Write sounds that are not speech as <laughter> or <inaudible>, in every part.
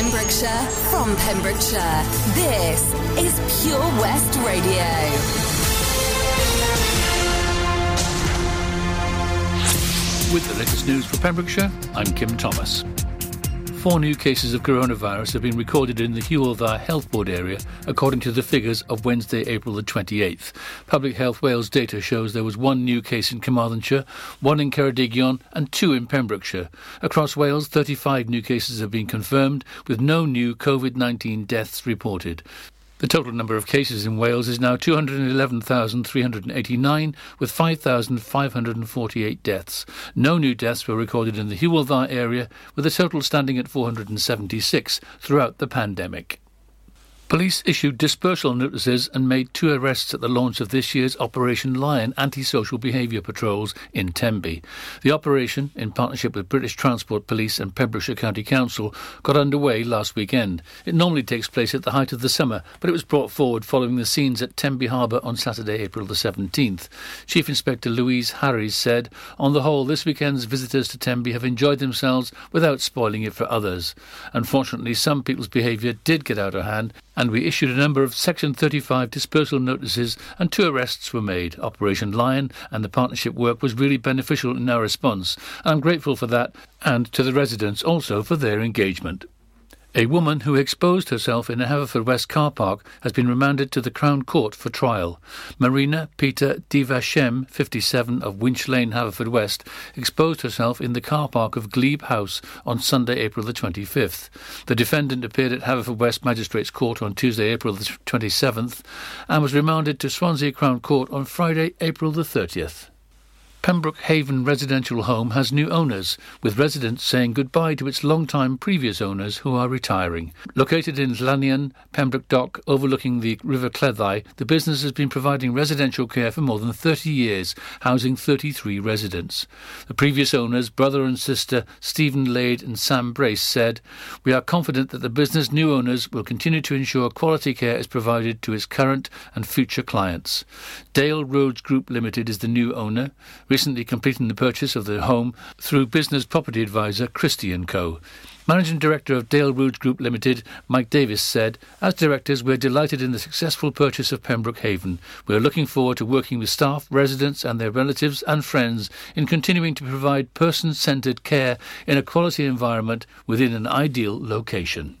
Pembrokeshire, from Pembrokeshire. This is Pure West Radio. With the latest news for Pembrokeshire, I'm Kim Thomas. Four new cases of coronavirus have been recorded in the Hywel Dda Health Board area, according to the figures of Wednesday, April the 28th. Public Health Wales data shows there was one new case in Carmarthenshire, one in Ceredigion, and two in Pembrokeshire. Across Wales, 35 new cases have been confirmed, with no new COVID 19 deaths reported. The total number of cases in Wales is now 211,389, with 5,548 deaths. No new deaths were recorded in the Hywel area, with a total standing at 476 throughout the pandemic. Police issued dispersal notices and made two arrests at the launch of this year's Operation Lion anti-social behaviour patrols in Tenby. The operation, in partnership with British Transport Police and Pembrokeshire County Council, got underway last weekend. It normally takes place at the height of the summer, but it was brought forward following the scenes at Tenby Harbour on Saturday, April the 17th. Chief Inspector Louise Harries said, On the whole, this weekend's visitors to Tenby have enjoyed themselves without spoiling it for others. Unfortunately, some people's behaviour did get out of hand and we issued a number of Section 35 dispersal notices and two arrests were made. Operation Lion and the partnership work was really beneficial in our response. I'm grateful for that and to the residents also for their engagement. A woman who exposed herself in a Haverfordwest car park has been remanded to the Crown Court for trial. Marina Peter Divashem, 57, of Winch Lane, Haverfordwest, West, exposed herself in the car park of Glebe House on Sunday, April the 25th. The defendant appeared at Haverfordwest Magistrates Court on Tuesday, April the 27th, and was remanded to Swansea Crown Court on Friday, April the 30th. Pembroke Haven residential home has new owners, with residents saying goodbye to its long-time previous owners who are retiring. Located in Llanion, Pembroke Dock, overlooking the River Cleddau, the business has been providing residential care for more than 30 years, housing 33 residents. The previous owners, brother and sister Stephen Lade and Sam Brace, said, We are confident that the business new owners will continue to ensure quality care is provided to its current and future clients. Dale Roads Group Limited is the new owner recently completing the purchase of the home through business property advisor Christie & Co. Managing Director of Dale Roads Group Limited, Mike Davis, said, As directors, we're delighted in the successful purchase of Pembroke Haven. We're looking forward to working with staff, residents, and their relatives and friends in continuing to provide person centred care in a quality environment within an ideal location.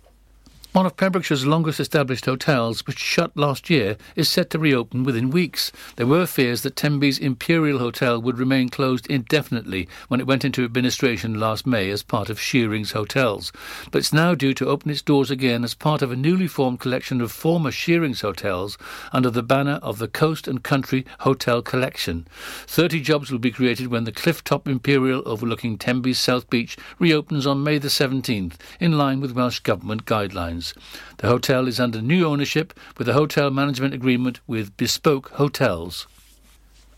One of Pembrokeshire's longest established hotels, which shut last year, is set to reopen within weeks. There were fears that Tenby's Imperial Hotel would remain closed indefinitely when it went into administration last May as part of Shearing's Hotels, but it's now due to open its doors again as part of a newly formed collection of former Shearing's hotels under the banner of the Coast and Country Hotel Collection. Thirty jobs will be created when the Clifftop Imperial overlooking Tenby's South Beach reopens on May the 17th, in line with Welsh Government guidelines. The hotel is under new ownership with a hotel management agreement with Bespoke Hotels.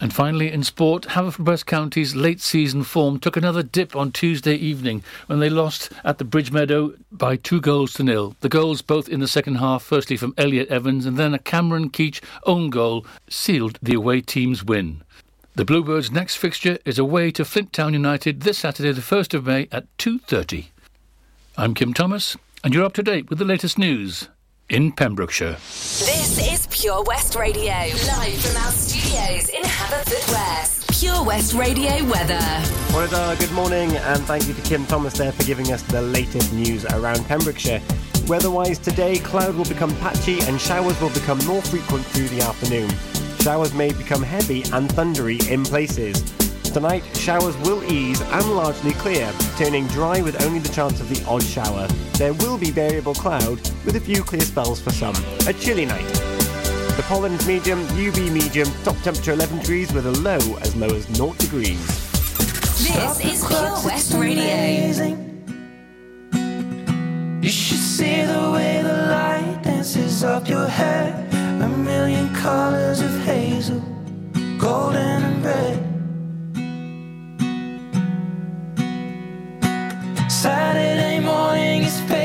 And finally, in sport, Haverfordwest County's late season form took another dip on Tuesday evening when they lost at the Bridge Meadow by two goals to nil. The goals, both in the second half, firstly from Elliot Evans and then a Cameron Keach own goal, sealed the away team's win. The Bluebirds' next fixture is away to Flint Town United this Saturday, the 1st of May at 2.30. I'm Kim Thomas and you're up to date with the latest news in Pembrokeshire. This is Pure West Radio, live from our studios in Haverfordwest. Pure West Radio weather. Morning, good morning, and thank you to Kim Thomas there for giving us the latest news around Pembrokeshire. Weather-wise today, cloud will become patchy and showers will become more frequent through the afternoon. Showers may become heavy and thundery in places. Tonight, showers will ease and largely clear, turning dry with only the chance of the odd shower. There will be variable cloud with a few clear spells for some. A chilly night. The pollen's medium, UV medium, top temperature 11 degrees with a low as low as 0 degrees. This is Pure West Radio. You should see the way the light dances up your hair. A million colors of hazel, golden and red. Saturday morning is fading.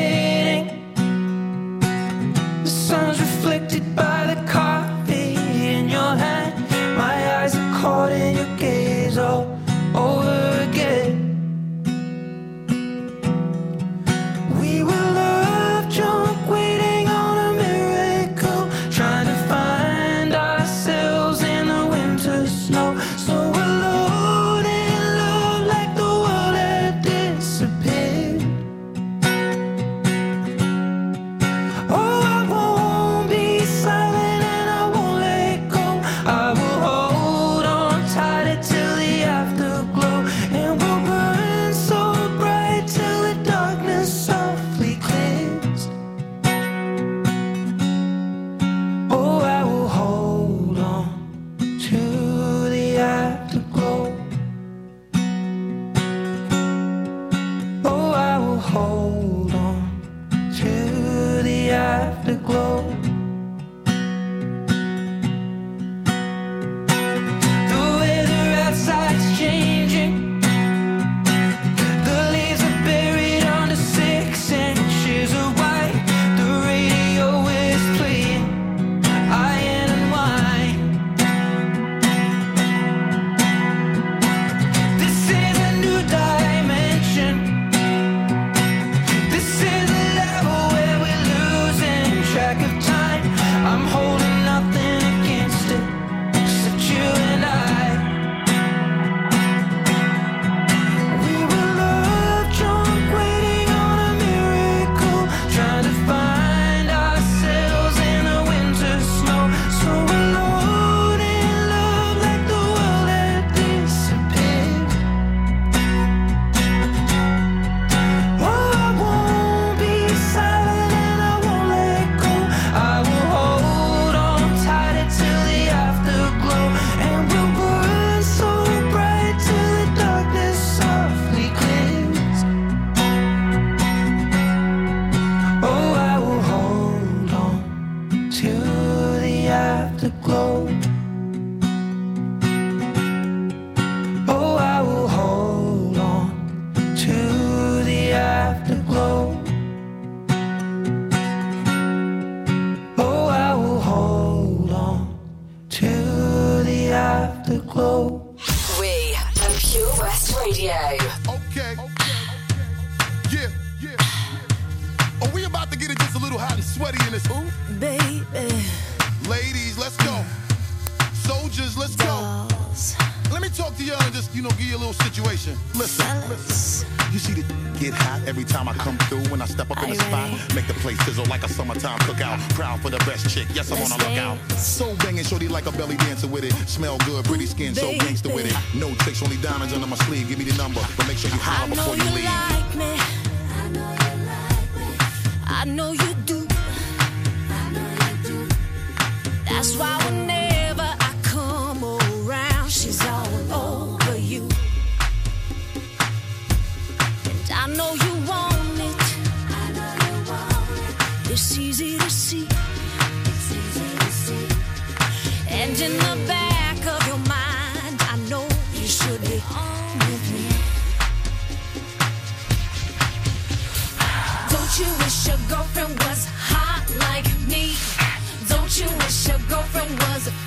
Radio. Okay. Yeah, yeah. Are we about to get it just a little hot and sweaty in this? Ooh, baby. Ladies, let's go. Soldiers, let's go. Let me talk to y'all and just, you know, give you a little situation. Listen, listen. You see the get hot every time I come through when I step up in the spot. Make the place sizzle like a summertime cookout. Proud for the best chick, yes, I'm on a lookout. So banging, shorty like a belly dancer with it. Smell good, pretty skin, so gangster with it. No tricks, only diamonds under my sleeve. Give me the number, but make sure you holler before you, you leave. Like me. I know you like me. I know you do. I know you do. That's why whenever see. It's easy to see. And in the back of your mind, I know you should be on with me. Don't you wish your girlfriend was hot like me? Don't you wish your girlfriend was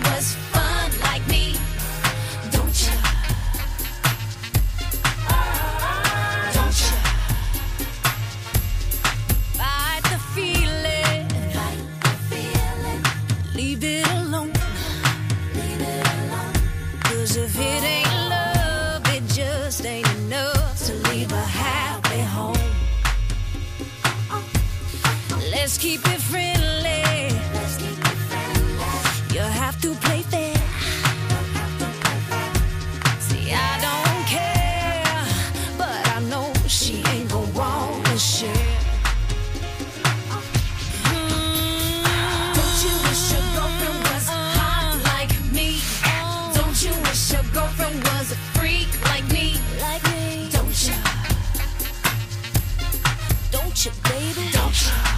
Don't you, baby? Don't you?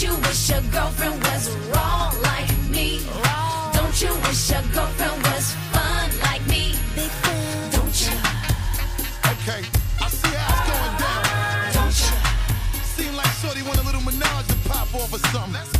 Don't you wish your girlfriend was wrong like me? Wrong. Don't you wish your girlfriend was fun like me? Big fan. Don't you? Okay, I see how it's going down. Don't you? Seem like Shorty want a little menage to pop off or something. Let's go, let's go.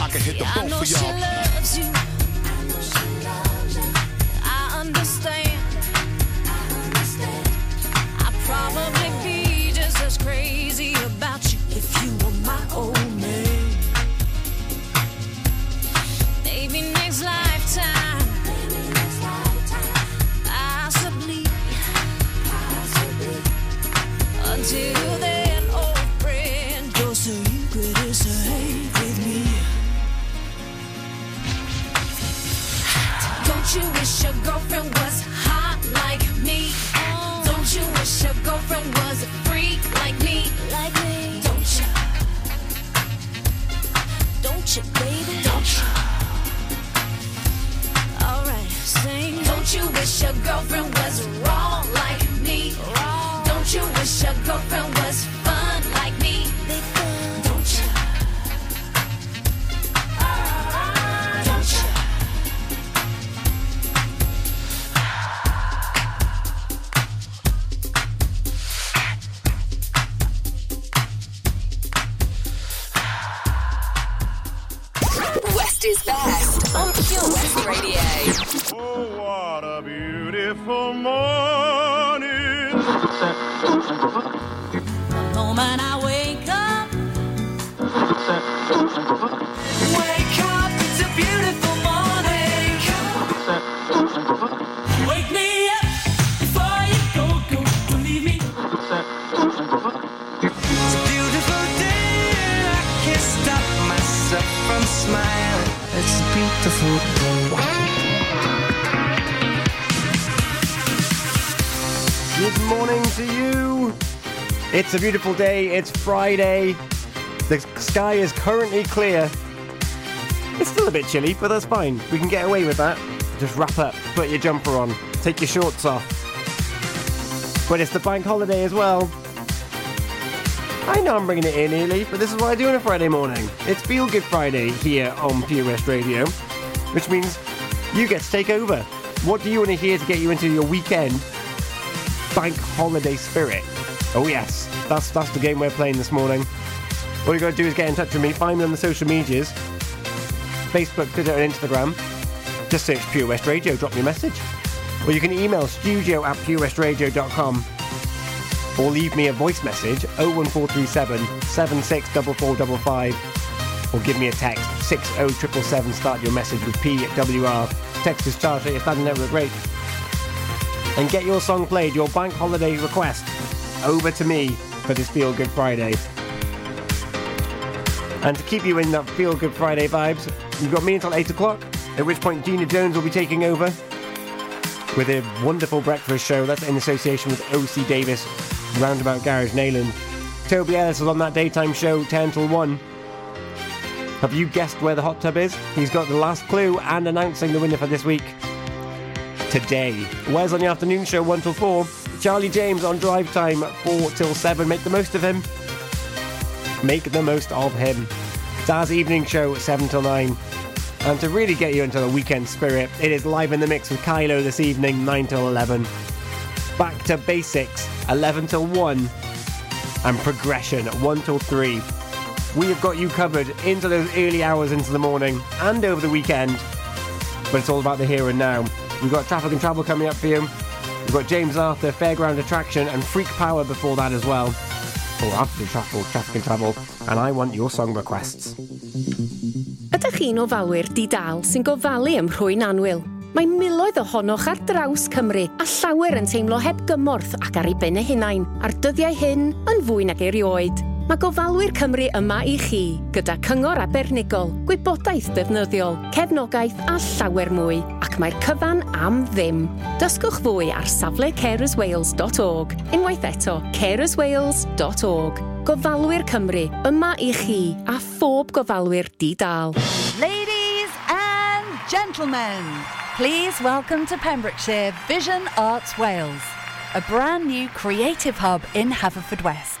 I can hit the I boat know for she y'all. loves you. I understand. I'd probably be just as crazy about you if you were my old Don't you wish your girlfriend was hot like me? Don't you wish your girlfriend was a freak like me? Like me? Don't you? Don't you, baby? Don't you? Alright, sing. Don't you wish your girlfriend was wrong like me? Wrong. Don't you wish your girlfriend was It's a beautiful day. It's Friday. The sky is currently clear. It's still a bit chilly, but that's fine. We can get away with that. Just wrap up, put your jumper on, take your shorts off. But it's the bank holiday as well. I know I'm bringing it in early, but this is what I do on a Friday morning. It's Feel Good Friday here on Pure West Radio, which means you get to take over. What do you want to hear to get you into your weekend bank holiday spirit? Oh yes, that's that's the game we're playing this morning. All you got to do is get in touch with me. Find me on the social medias: Facebook, Twitter, and Instagram. Just search Pure West Radio. Drop me a message, or you can email studio at purewestradio.com or leave me a voice message 01437 764455 or give me a text 60777 start your message with PWR text is charged at your standard network rate and get your song played your bank holiday request over to me for this Feel Good Friday and to keep you in that Feel Good Friday vibes you've got me until 8 o'clock at which point Gina Jones will be taking over with a wonderful breakfast show that's in association with OC Davis Roundabout Garage Neyland. Toby Ellis is on that daytime show 10 till 1. Have you guessed where the hot tub is? He's got the last clue and announcing the winner for this week. Today. Where's on the afternoon show 1 till 4. Charlie James on drive time 4 till 7. Make the most of him. Make the most of him. Daz evening show 7 till 9. And to really get you into the weekend spirit, it is live in the mix with Kylo this evening, 9 till 11. Back to basics, 11 till 1. And progression, 1 till 3. We have got you covered into those early hours into the morning and over the weekend. But it's all about the here and now. We've got traffic and travel coming up for you. We've got James Arthur, Fairground Attraction, and Freak Power before that as well. Or after Travel, Traffic and Travel, and I want your song requests. Ydych chi'n ofalwyr di-dal sy'n gofalu ym rhwy'n anwyl? Mae miloedd ohonoch ar draws Cymru a llawer yn teimlo heb gymorth ac ar ei ben y hunain, a'r dyddiau hyn yn fwy nag erioed. Mae gofalwyr Cymru yma i chi, gyda cyngor abernigol, gwybodaeth defnyddiol, cefnogaeth a llawer mwy, ac mae'r cyfan am ddim. Dysgwch fwy ar safle carerswales.org, unwaith eto carerswales.org. Gofalwyr Cymru, yma i chi a phob gofalwyr di-dal. Ladies and gentlemen, please welcome to Pembrokeshire Vision Arts Wales, a brand new creative hub in Haverfordwest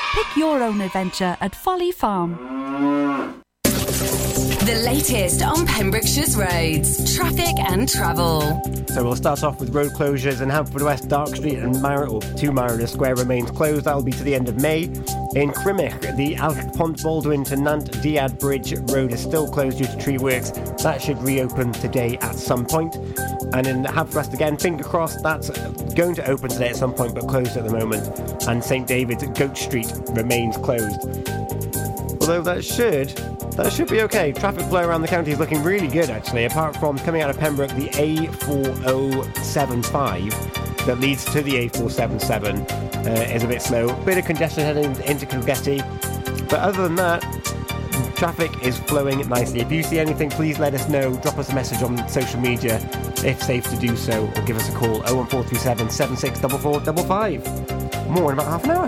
Pick your own adventure at Folly Farm. The latest on Pembrokeshire's roads, traffic and travel. So we'll start off with road closures in Haverfordwest, Dark Street and Mar- or two Mariner Square remains closed. That'll be to the end of May. In Crymych, the Alec Pont Baldwin to Nant Diad Bridge Road is still closed due to tree works. That should reopen today at some point. And in Haverfordwest again, finger crossed, that's going to open today at some point but closed at the moment. And St David's Goat Street remains closed. Although that should that should be okay. Traffic flow around the county is looking really good actually, apart from coming out of Pembroke, the A4075 that leads to the A477 uh, is a bit slow. A bit of congestion heading into Kilgetty. But other than that, traffic is flowing nicely. If you see anything, please let us know. Drop us a message on social media if safe to do so, or give us a call 01437 764455. More in about half an hour.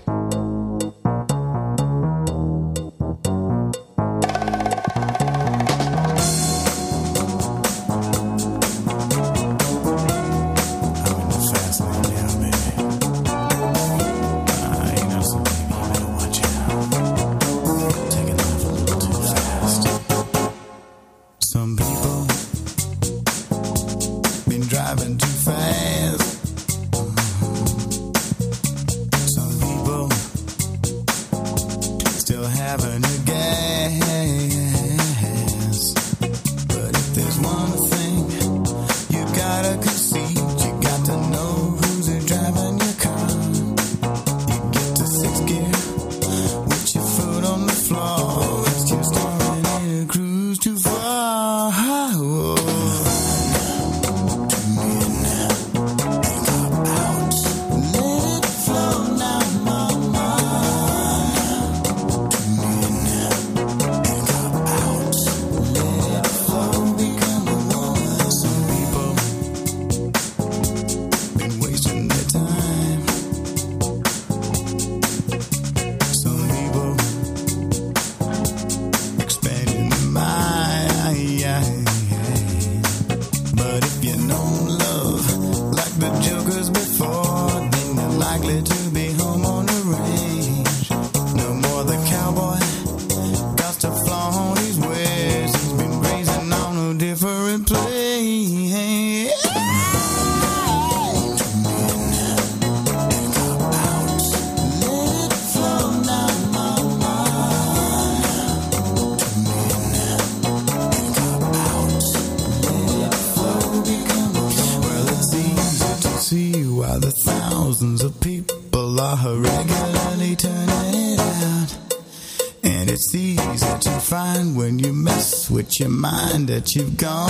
you've gone.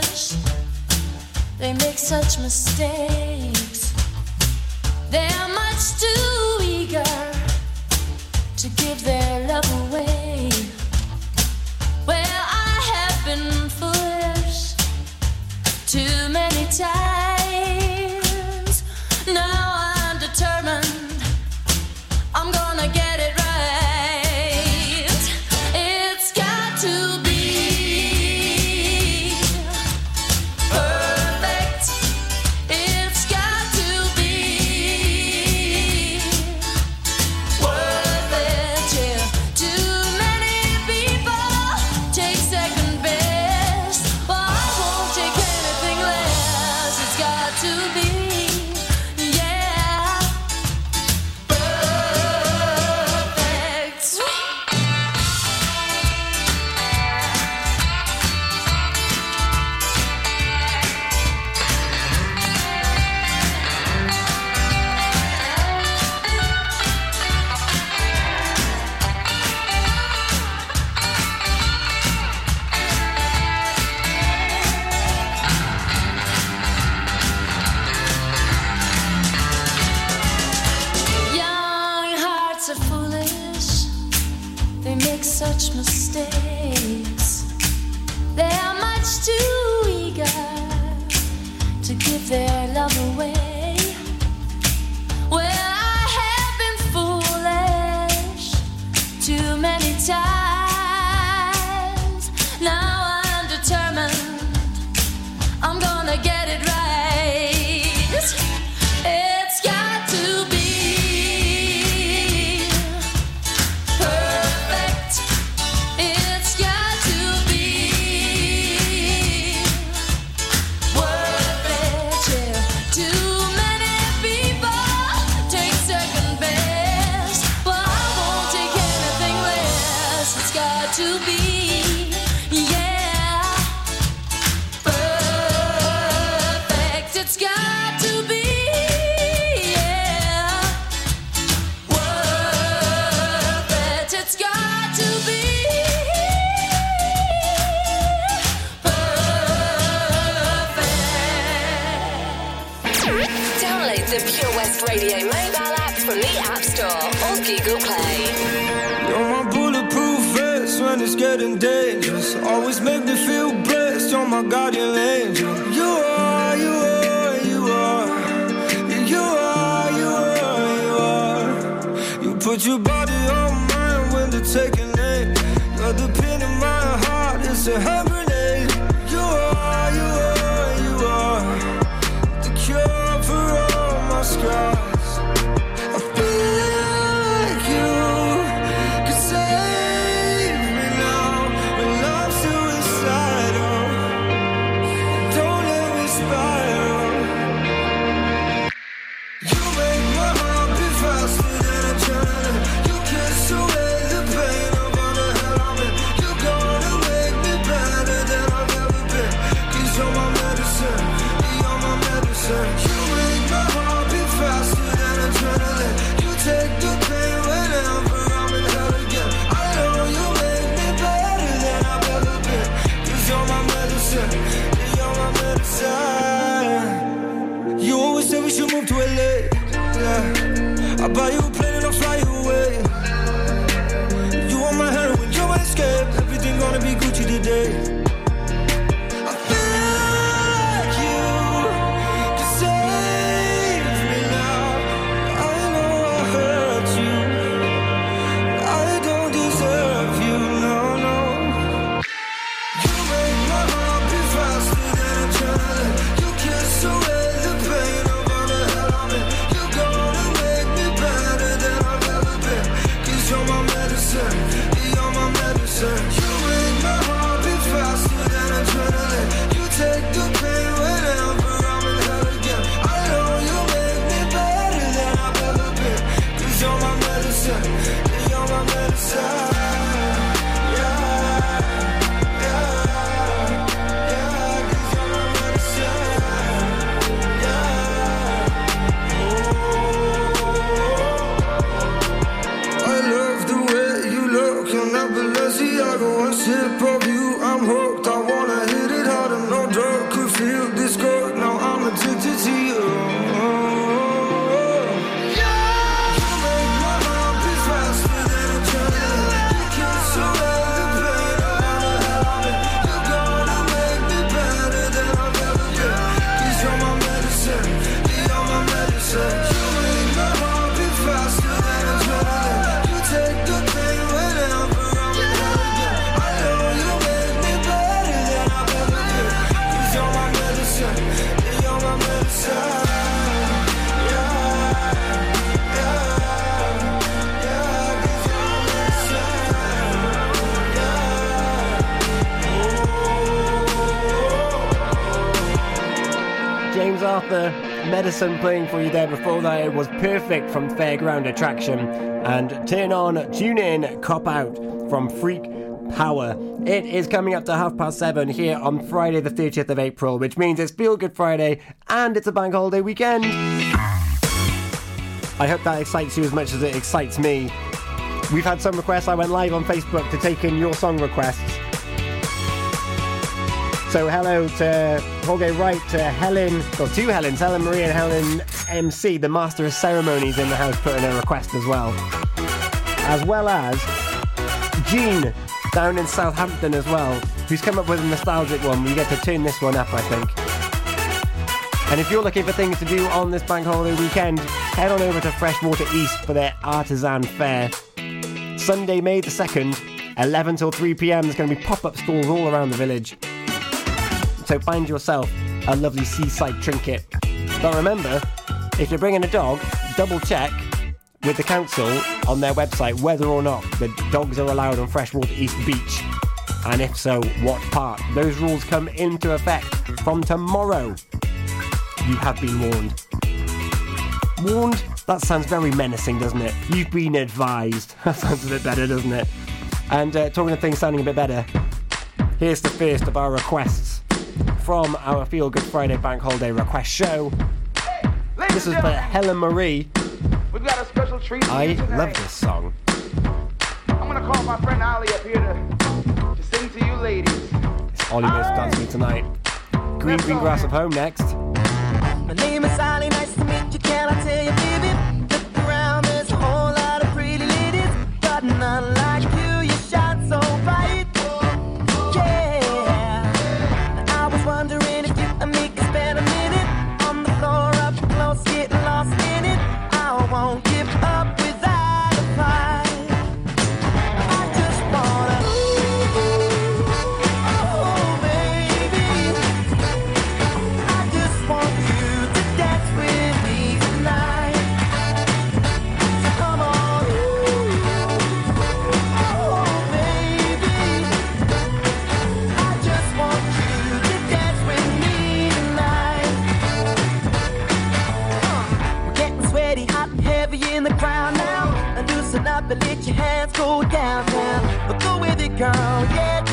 foolish. They make such mistakes. They're much too eager to give their love away. Well, I have been foolish too many times. You always tell me you moved to LA. Yeah. I buy you a. Arthur, Medicine playing for you there before that. It was perfect from Fairground Attraction. And Turn On, Tune In, Cop Out from Freak Power. It is coming up to half past seven here on Friday, the 30th of April, which means it's Feel Good Friday and it's a bank holiday weekend. I hope that excites you as much as it excites me. We've had some requests. I went live on Facebook to take in your song requests. So hello to Jorge Wright, to Helen, or two Helens, Helen Marie and Helen MC, the Master of Ceremonies in the house, put in a request as well. As well as Jean down in Southampton as well, who's come up with a nostalgic one. We get to turn this one up, I think. And if you're looking for things to do on this bank holiday weekend, head on over to Freshwater East for their Artisan Fair. Sunday, May the 2nd, 11 till 3 pm, there's going to be pop up stalls all around the village. So find yourself a lovely seaside trinket. But remember, if you're bringing a dog, double check with the council on their website whether or not the dogs are allowed on Freshwater East Beach. And if so, what part? Those rules come into effect from tomorrow. You have been warned. Warned? That sounds very menacing, doesn't it? You've been advised. <laughs> That sounds a bit better, doesn't it? And uh, talking of things sounding a bit better, here's the first of our requests from our Feel Good Friday Bank Holiday request show. This is for Helen Marie. We've got a special treat I love this song. I'm gonna call my friend Ali up here to, to sing to you ladies. Ollie Moose dancing Tonight. Green Green Grass of Home next. My name is Sally, your hands go down, But go with it, girl. Yeah,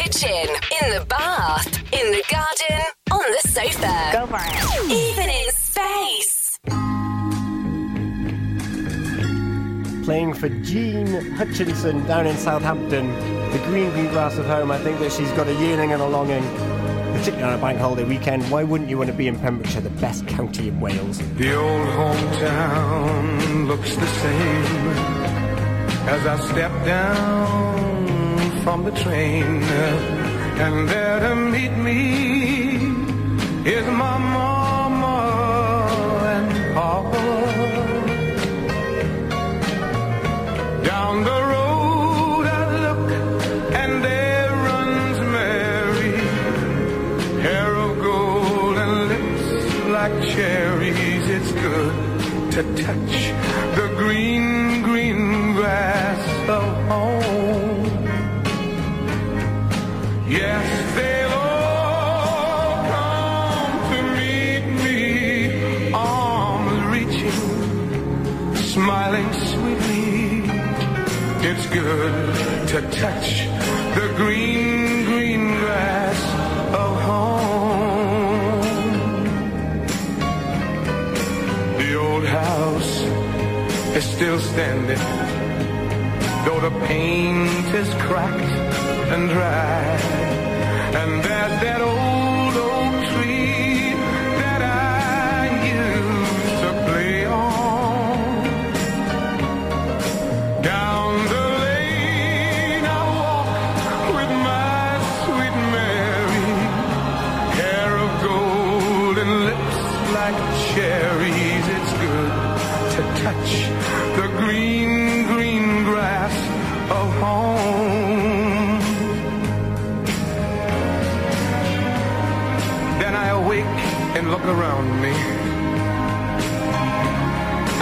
kitchen, in the bath, in the garden, on the sofa. Go for it. Even in space. playing for Jean Hutchinson down in Southampton. The green, green grass of home. I think that she's got a yearning and a longing, particularly on a bank holiday weekend. Why wouldn't you want to be in Pembrokeshire, the best county in Wales? The old hometown looks the same as I step down from the train. And there to meet me is my mama and papa. Down the road I look and there runs Mary, hair of gold and lips like cherries. It's good to touch the green, To touch the green, green grass of home. The old house is still standing, though the paint is cracked and dry. Around me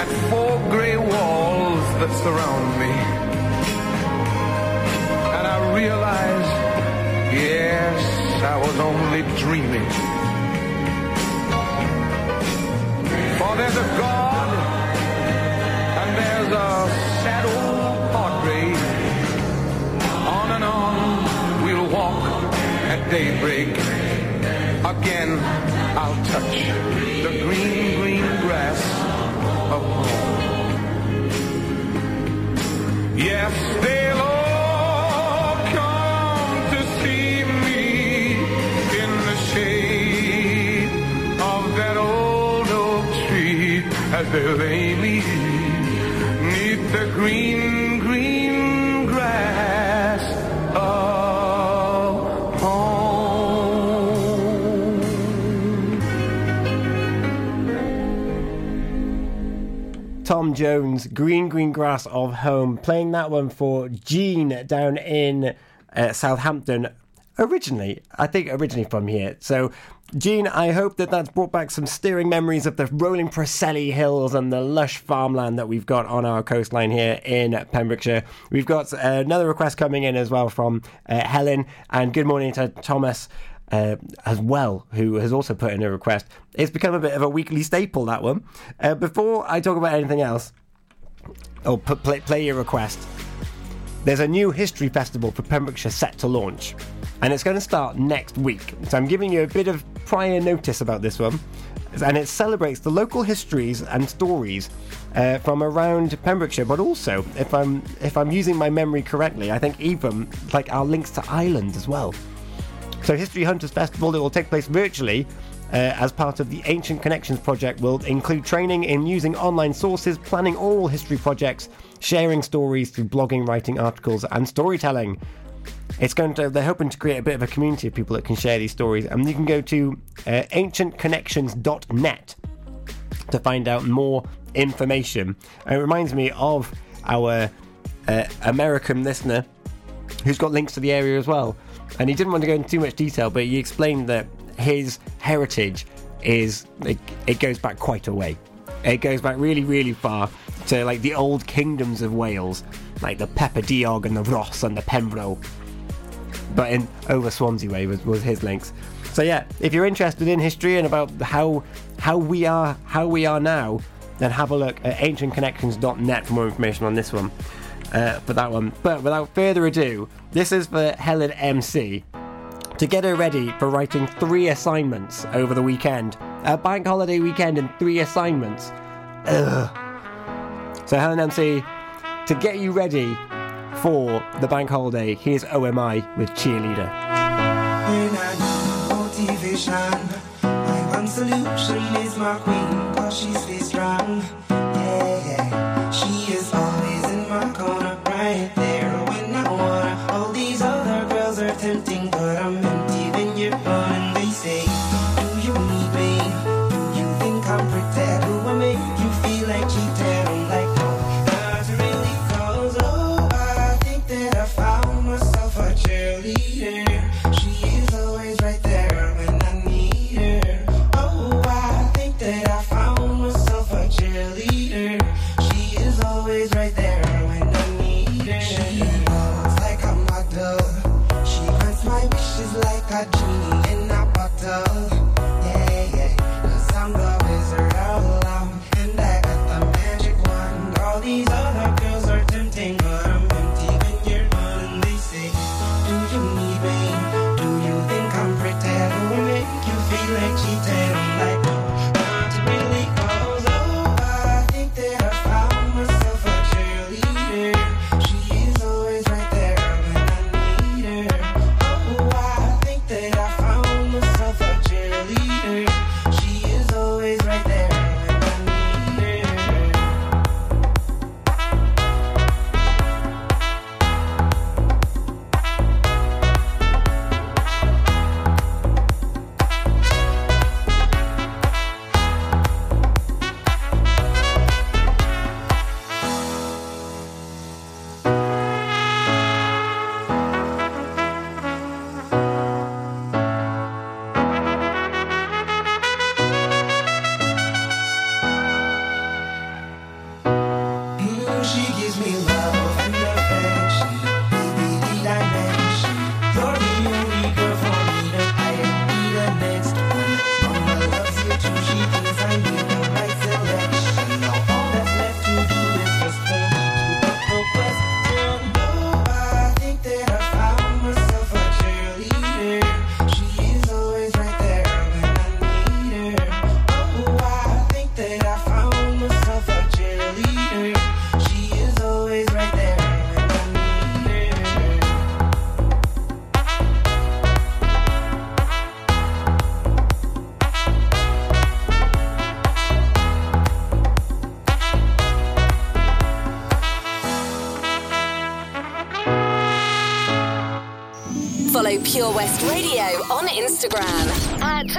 at four gray walls that surround me. And I realize, yes, I was only dreaming. For there's a God and there's a sad old portrait. On and on we'll walk at daybreak. Again, I'll touch the green, green grass of home. Yes, they'll all come to see me in the shade of that old oak tree as they lay me neath the green, Tom Jones, Green Green Grass of Home, playing that one for Jean down in uh, Southampton. Originally, I think originally from here. So, Jean, I hope that that's brought back some stirring memories of the rolling Preseli hills and the lush farmland that we've got on our coastline here in Pembrokeshire. We've got uh, another request coming in as well from uh, Helen, and good morning to Thomas uh, as well, who has also put in a request. It's become a bit of a weekly staple, that one. Uh, before I talk about anything else, or play, play your request, there's a new history festival for Pembrokeshire set to launch, and it's going to start next week. So I'm giving you a bit of prior notice about this one, and it celebrates the local histories and stories uh, from around Pembrokeshire, but also, if I'm if I'm using my memory correctly, I think even like our links to Ireland as well. So, History Hunters Festival that will take place virtually uh, as part of the Ancient Connections project will include training in using online sources, planning oral history projects, sharing stories through blogging, writing articles, and storytelling. It's going to. They're hoping to create a bit of a community of people that can share these stories, and you can go to uh, ancientconnections.net to find out more information. And it reminds me of our uh, American listener who's got links to the area as well. And he didn't want to go into too much detail, but he explained that his heritage is it, it goes back quite a way. It goes back really, really far to like the old kingdoms of Wales, like the Pebidiog and the Rhos and the Penfro. But in over Swansea way was, was his links. So yeah, if you're interested in history and about how how we are how we are now, then have a look at ancientconnections.net for more information on this one uh, for that one. But without further ado, this is for Helen MC. To get her ready for writing three assignments over the weekend, a bank holiday weekend and three assignments. Ugh. So, Helen MC, to get you ready for the bank holiday, here's OMI with Cheerleader. Solution is my queen, cause strong. Yeah, yeah.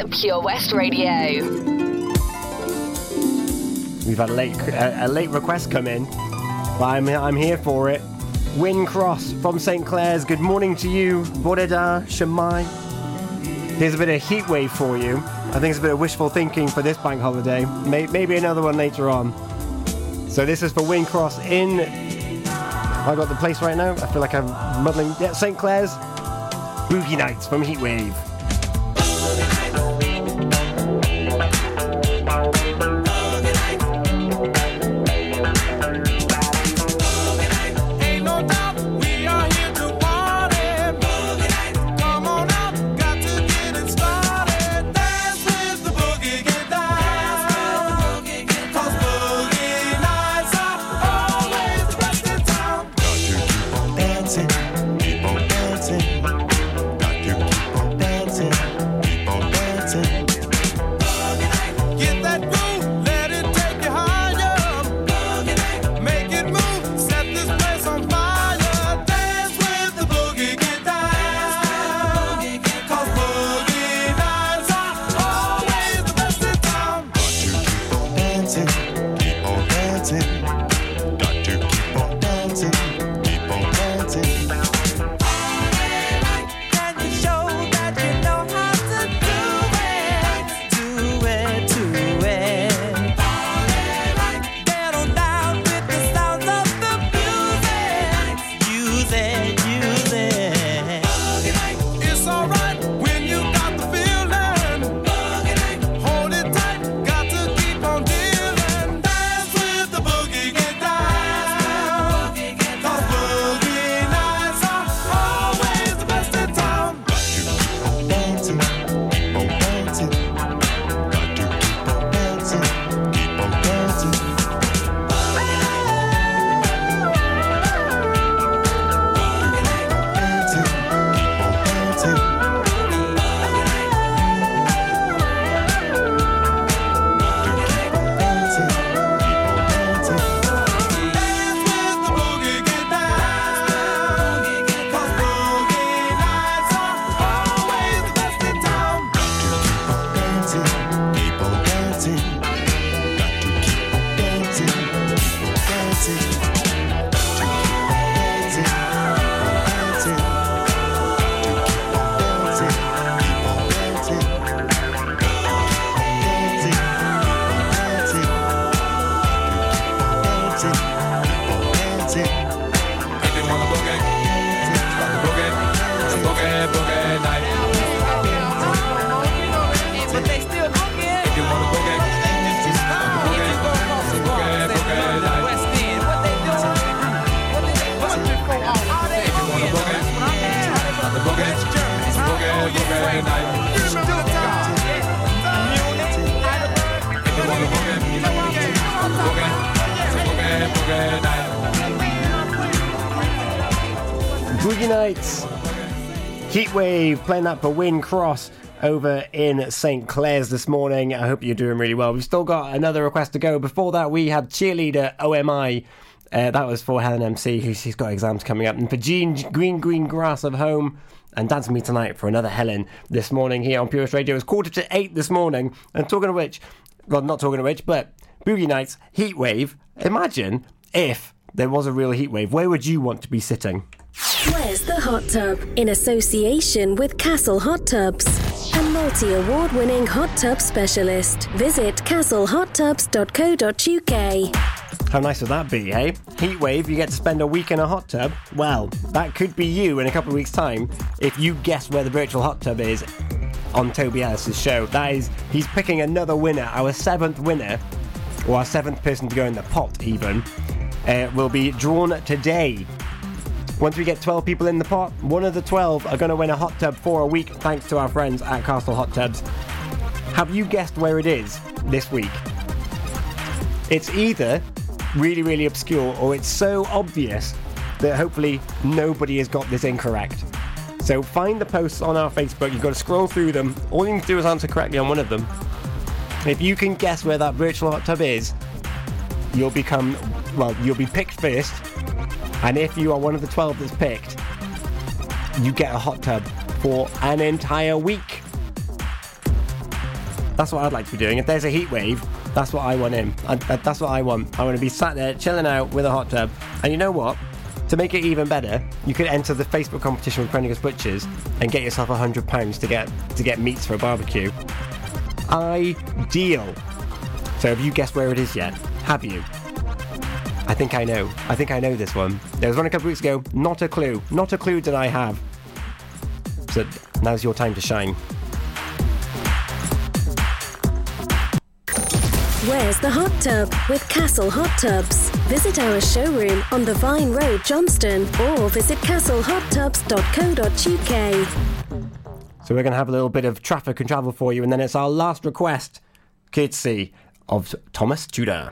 Pure West Radio. We've had a late, a, a late request come in, but I'm, I'm here for it. Win Cross from St. Clears. Good morning to you, Boreda Shemai. Here's a bit of heat wave for you. I think it's a bit of wishful thinking for this bank holiday. May, maybe another one later on. So this is for Win Cross in. I got the place right now. I feel like I'm muddling. Yeah, St. Clears. Boogie Nights from Heatwave. Playing that for Win Cross over in St. Clears this morning. I hope you're doing really well. We've still got another request to go. Before that, we had cheerleader OMI. Uh, that was for Helen MC, who she's got exams coming up. And for Jean, Green Green Grass of Home. And Dance Me Tonight for another Helen this morning here on Pure West Radio. It's quarter to eight this morning. And talking of which, well, not talking of which, but Boogie Nights, Heatwave. Imagine if there was a real heatwave. Where would you want to be sitting? Where's the hot tub? In association with Castle Hot Tubs, a multi award winning hot tub specialist. Visit castlehottubs.co.uk. How nice would that be, hey? Heatwave, you get to spend a week in a hot tub. Well, that could be you in a couple of weeks' time if you guess where the virtual hot tub is on Toby Ellis's show. That is, he's picking another winner, our seventh winner, or our seventh person to go in the pot, even, uh, will be drawn today. Once we get 12 people in the pot, one of the 12 are going to win a hot tub for a week thanks to our friends at Castle Hot Tubs. Have you guessed where it is this week? It's either really, really obscure or it's so obvious that hopefully nobody has got this incorrect. So find the posts on our Facebook, you've got to scroll through them. All you need to do is answer correctly on one of them. If you can guess where that virtual hot tub is, you'll become, well, you'll be picked first. And if you are one of the 12 that's picked, you get a hot tub for an entire week. That's what I'd like to be doing. If there's a heat wave, that's what I want in. I, that's what I want. I want to be sat there chilling out with a hot tub. And you know what? To make it even better, you could enter the Facebook competition with Prendergast Butchers and get yourself hundred pounds to get to get meats for a barbecue. Ideal. So have you guessed where it is yet? Have you? I think I know. I think I know this one. There was one a couple weeks ago. Not a clue. Not a clue did I have. So now's your time to shine. Where's the hot tub with Castle Hot Tubs? Visit our showroom on the Vine Road, Johnston, or visit castlehottubs.co.uk. So we're going to have a little bit of traffic and travel for you, and then it's our last request, courtesy of Thomas Tudor.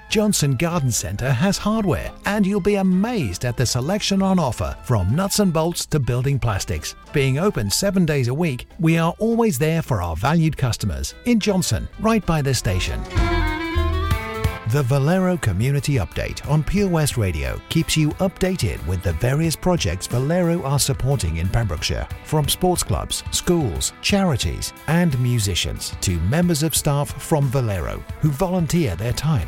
Johnston Garden Centre has hardware, and you'll be amazed at the selection on offer from nuts and bolts to building plastics. Being open seven days a week, we are always there for our valued customers in Johnston, right by the station. The Valero Community Update on Pure West Radio keeps you updated with the various projects Valero are supporting in Pembrokeshire, from sports clubs, schools, charities, and musicians to members of staff from Valero who volunteer their time.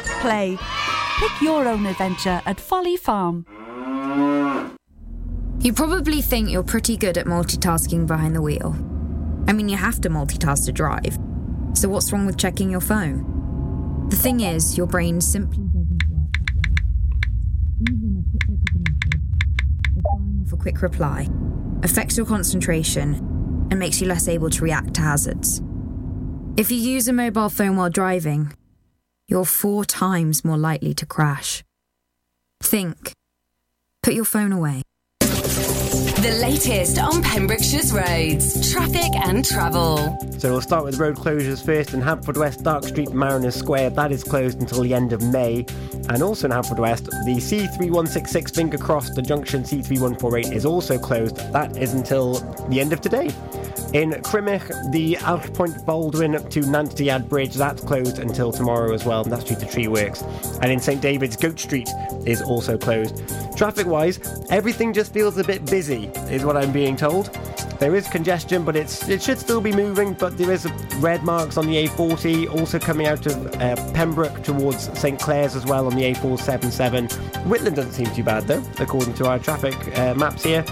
play. Pick your own adventure at Folly Farm. You probably think you're pretty good at multitasking behind the wheel. I mean, you have to multitask to drive. So, what's wrong with checking your phone? The thing is, your brain simply doesn't work. Even a quick quick reply affects your concentration and makes you less able to react to hazards. If you use a mobile phone while driving, you're four times more likely to crash. Think. Put your phone away. The latest on Pembrokeshire's roads, traffic and travel. So we'll start with road closures first. In Haverfordwest, Dark Street, Mariners Square, that is closed until the end of May. And also in Haverfordwest, the C3166 Finger Cross, the junction C3148 is also closed. That is until the end of today. In Crymych, the Alch Point Baldwin to Nantiad Bridge, that's closed until tomorrow as well, and that's due to tree works. And in St David's, Goat Street is also closed. Traffic wise, everything just feels a bit busy, is what I'm being told. There is congestion, but it's it should still be moving. But there is red marks on the A40, also coming out of uh, Pembroke towards St Clears as well on the A477. Whitland doesn't seem too bad though, according to our traffic uh, maps here.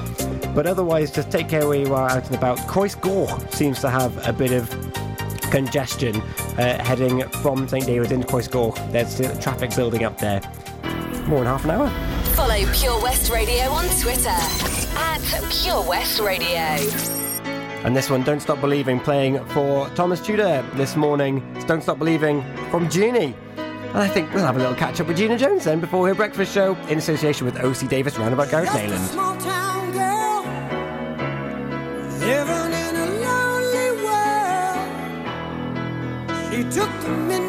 But otherwise, just take care where you are out and about. Croesgoch seems to have a bit of congestion uh, heading from St David's into Croesgoch. There's traffic building up there. More than half an hour. Follow Pure West Radio on Twitter at Pure West Radio. And this one, Don't Stop Believing, playing for Thomas Tudor this morning. It's Don't Stop Believing from Journey. And I think we'll have a little catch up with Gina Jones then before her breakfast show in association with OC Davis Roundabout Garage Neyland. Small town girl living in a lonely world. She took the midnight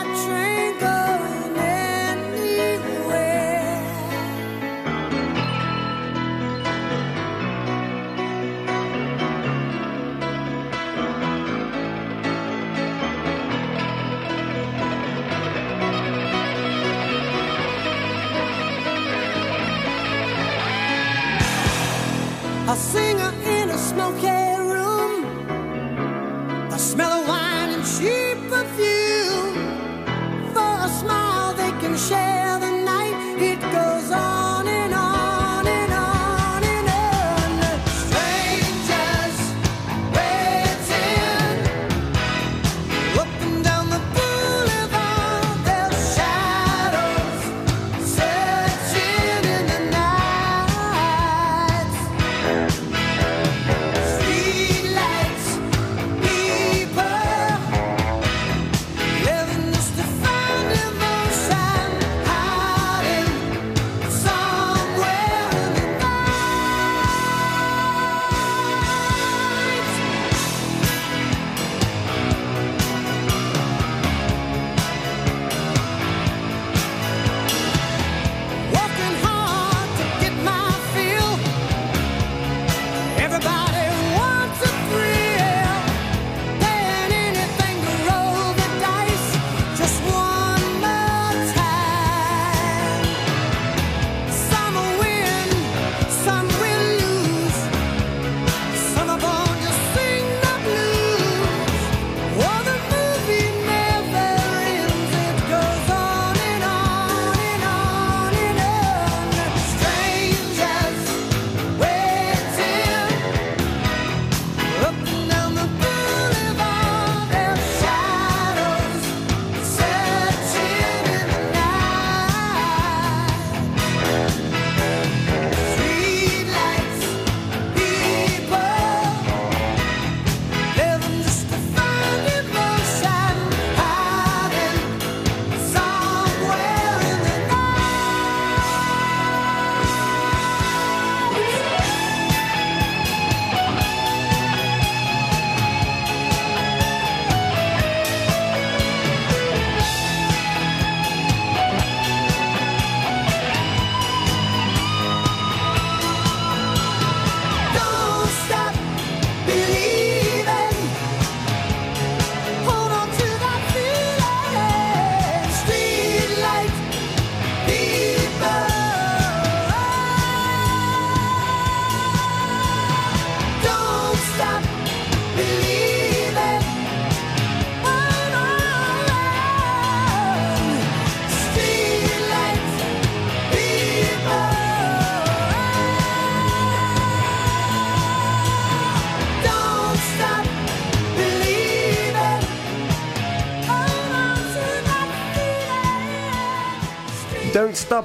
A singer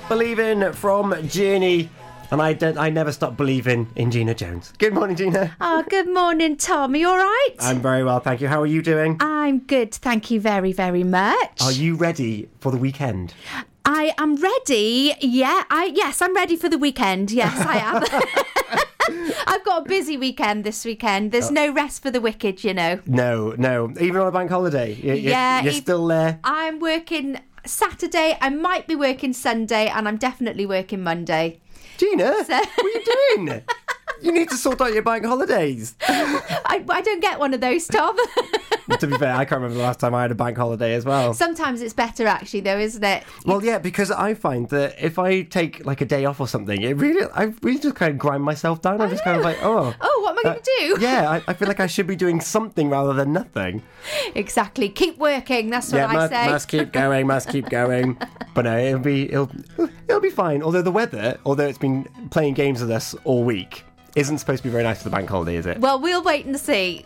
Believing from Journey. And I don't, I never stop believing in Gina Jones. Good morning, Gina. Oh, good morning, Tom. Are you all right? I'm very well, thank you. How are you doing? I'm good, thank you very, very much. Are you ready for the weekend? I am ready. Yeah, I yes, I'm ready for the weekend. Yes, I am. <laughs> I've got a busy weekend this weekend. There's no rest for the wicked, you know. No, no. Even on a bank holiday, you- you- Yeah, you're e- still there. I'm working Saturday. I might be working Sunday, and I'm definitely working Monday. Gina, so, what are you doing? <laughs> You need to sort out your bank holidays. <laughs> I, I don't get one of those, Tom. <laughs> to be fair, I can't remember the last time I had a bank holiday as well. Sometimes it's better, actually, though, isn't it? Well, yeah, because I find that if I take like a day off or something, it really, I really just kind of grind myself down. I'm just kind of like, oh, Oh, what am I going to uh, do? <laughs> yeah, I, I feel like I should be doing something rather than nothing. Exactly. Keep working. That's what yeah, I must, say. must keep going, must keep going. But no, it'll be it'll it'll be fine. Although the weather, although it's been playing games with us all week, isn't supposed to be very nice for the bank holiday, is it? Well, we'll wait and see.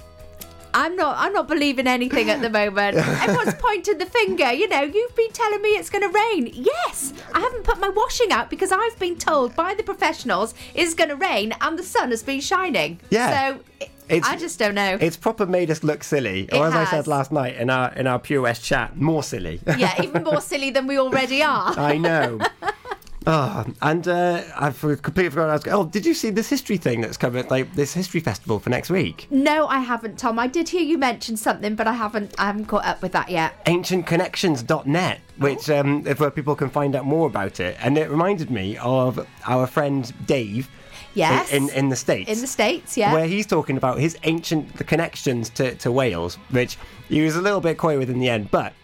I'm not. I'm not believing anything at the moment. <laughs> Everyone's pointing the finger. You know, you've been telling me it's going to rain. Yes, I haven't put my washing out because I've been told by the professionals it's going to rain and the sun has been shining. Yeah. So It's, I just don't know. It's proper made us look silly, It or as I said last night in our in our Pure West chat, more silly. yeah, even more <laughs> silly than we already are. I know. <laughs> Oh, and uh, I've completely forgotten. I was, oh, did you see this history thing that's coming? Like this history festival for next week? No, I haven't, Tom. I did hear you mention something, but I haven't. I haven't caught up with that yet. ancientconnections.net, which um, is where people can find out more about it. And it reminded me of our friend Dave. Yes. In, in the States. In the states, yeah. Where he's talking about his ancient the connections to, to Wales, which he was a little bit coy with in the end. But,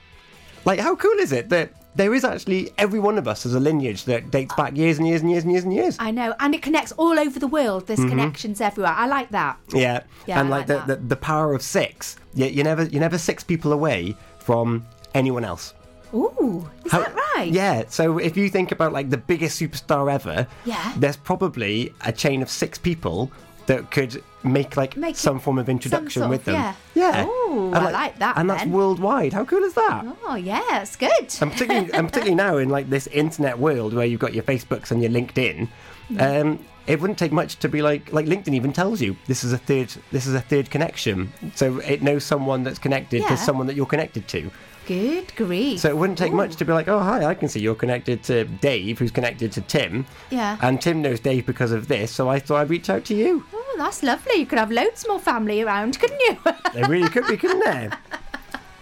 like, how cool is it that there is actually every one of us has a lineage that dates back years and years and years and years and years? I know, and it connects all over the world. There's Mhm. connections everywhere. I like that. Yeah, Yeah, and I like, like the, the the power of six. You, you're never you're never six people away from anyone else. Ooh, is How- that right? Yeah. So if you think about like the biggest superstar ever, Yeah. there's probably a chain of six people that could make like Make some form of introduction sort with them. yeah. Yeah. Ooh, And, I like that And that's worldwide. How cool is that? Oh, yeah, it's good. And particularly, <laughs> and particularly now in like this internet world where you've got your Facebooks and your LinkedIn, Mm. um, it wouldn't take much to be like like LinkedIn even tells you this is a third this is a third connection, so it knows someone that's connected Yeah. to someone that you're connected to. Good grief. So it wouldn't take much to be like, oh hi, I can see you're connected to Dave, who's connected to Tim, Yeah. and Tim knows Dave because of this, so I thought I'd reach out to you. Oh, that's lovely. You could have loads more family around, couldn't you? <laughs> They really could be, couldn't they?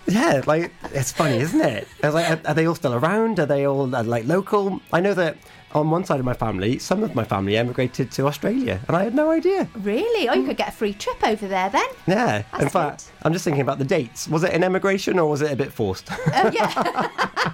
Yeah, like it's funny, isn't it? Like, are, are they all still around? Are they all uh, like local? I know that on one side of my family, some of my family emigrated to Australia, and I had no idea. really? Oh, you mm. could get a free trip over there then. Yeah, in That's fact, I'm just thinking about the dates. Was it an emigration or was it a bit forced? Oh, yeah. <laughs> <laughs>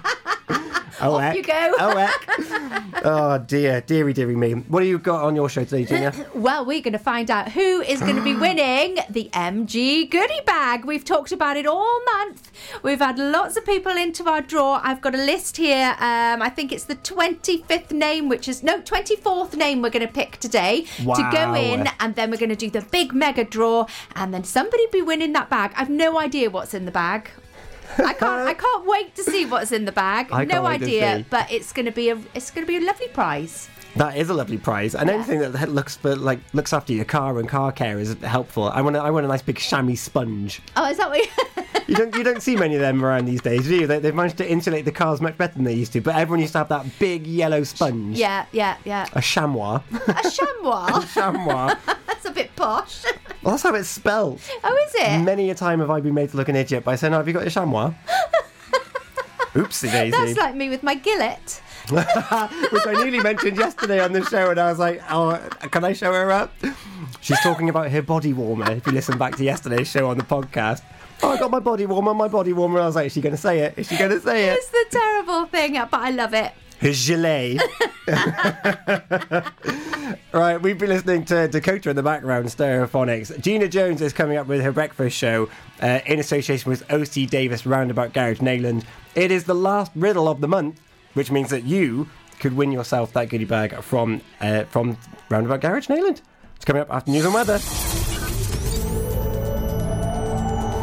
oh, Off heck. you go. Oh, heck. Eh. <laughs> oh dear, dearie, dearie me. What have you got on your show today, Gina? Uh, well, we're going to find out who is going to be <gasps> winning the MG goodie bag. We've talked about it all month. We've had lots of people into our draw. I've got a list here. Um, I think it's the 25th name, which is no 24th name we're going to pick today to go in, and then we're going to do the big mega draw, and then somebody be winning that bag. I've no idea what's in the bag. I can't. I can't wait to see what's in the bag. I no can't wait to idea, but it's going to be a. It's going to be a lovely prize. That is a lovely prize, and anything that looks for like looks after your car and car care is helpful. I want a, I want a nice big chamois sponge. Oh, is that what? You... <laughs> You don't you don't see many of them around these days, do you? They, they've managed to insulate the cars much better than they used to. But everyone used to have that big yellow sponge. yeah, yeah, yeah. A chamois. A chamois. <laughs> a chamois. <laughs> That's a bit posh. Well, that's how it's spelled. Oh, is it? Many a time have I been made to look an idiot by saying, oh, "Have you got your chamois?" <laughs> Oopsie daisy. That's like me with my gillet. <laughs> Which I nearly mentioned yesterday on the show, and I was like, "Oh, can I show her up?" She's talking about her body warmer. If you listen back to yesterday's show on the podcast, oh, I got my body warmer, my body warmer. I was like, "Is she going to say it? Is she going to say it?" It's the terrible thing, but I love it. Gilet. right, we've been listening to Dakota in the background, Stereophonics. Gina Jones is coming up with her breakfast show uh, in association with OC Davis Roundabout Garage Neyland. It is the last riddle of the month, which means that you could win yourself that goodie bag from uh, from Roundabout Garage Neyland. It's coming up after news and weather.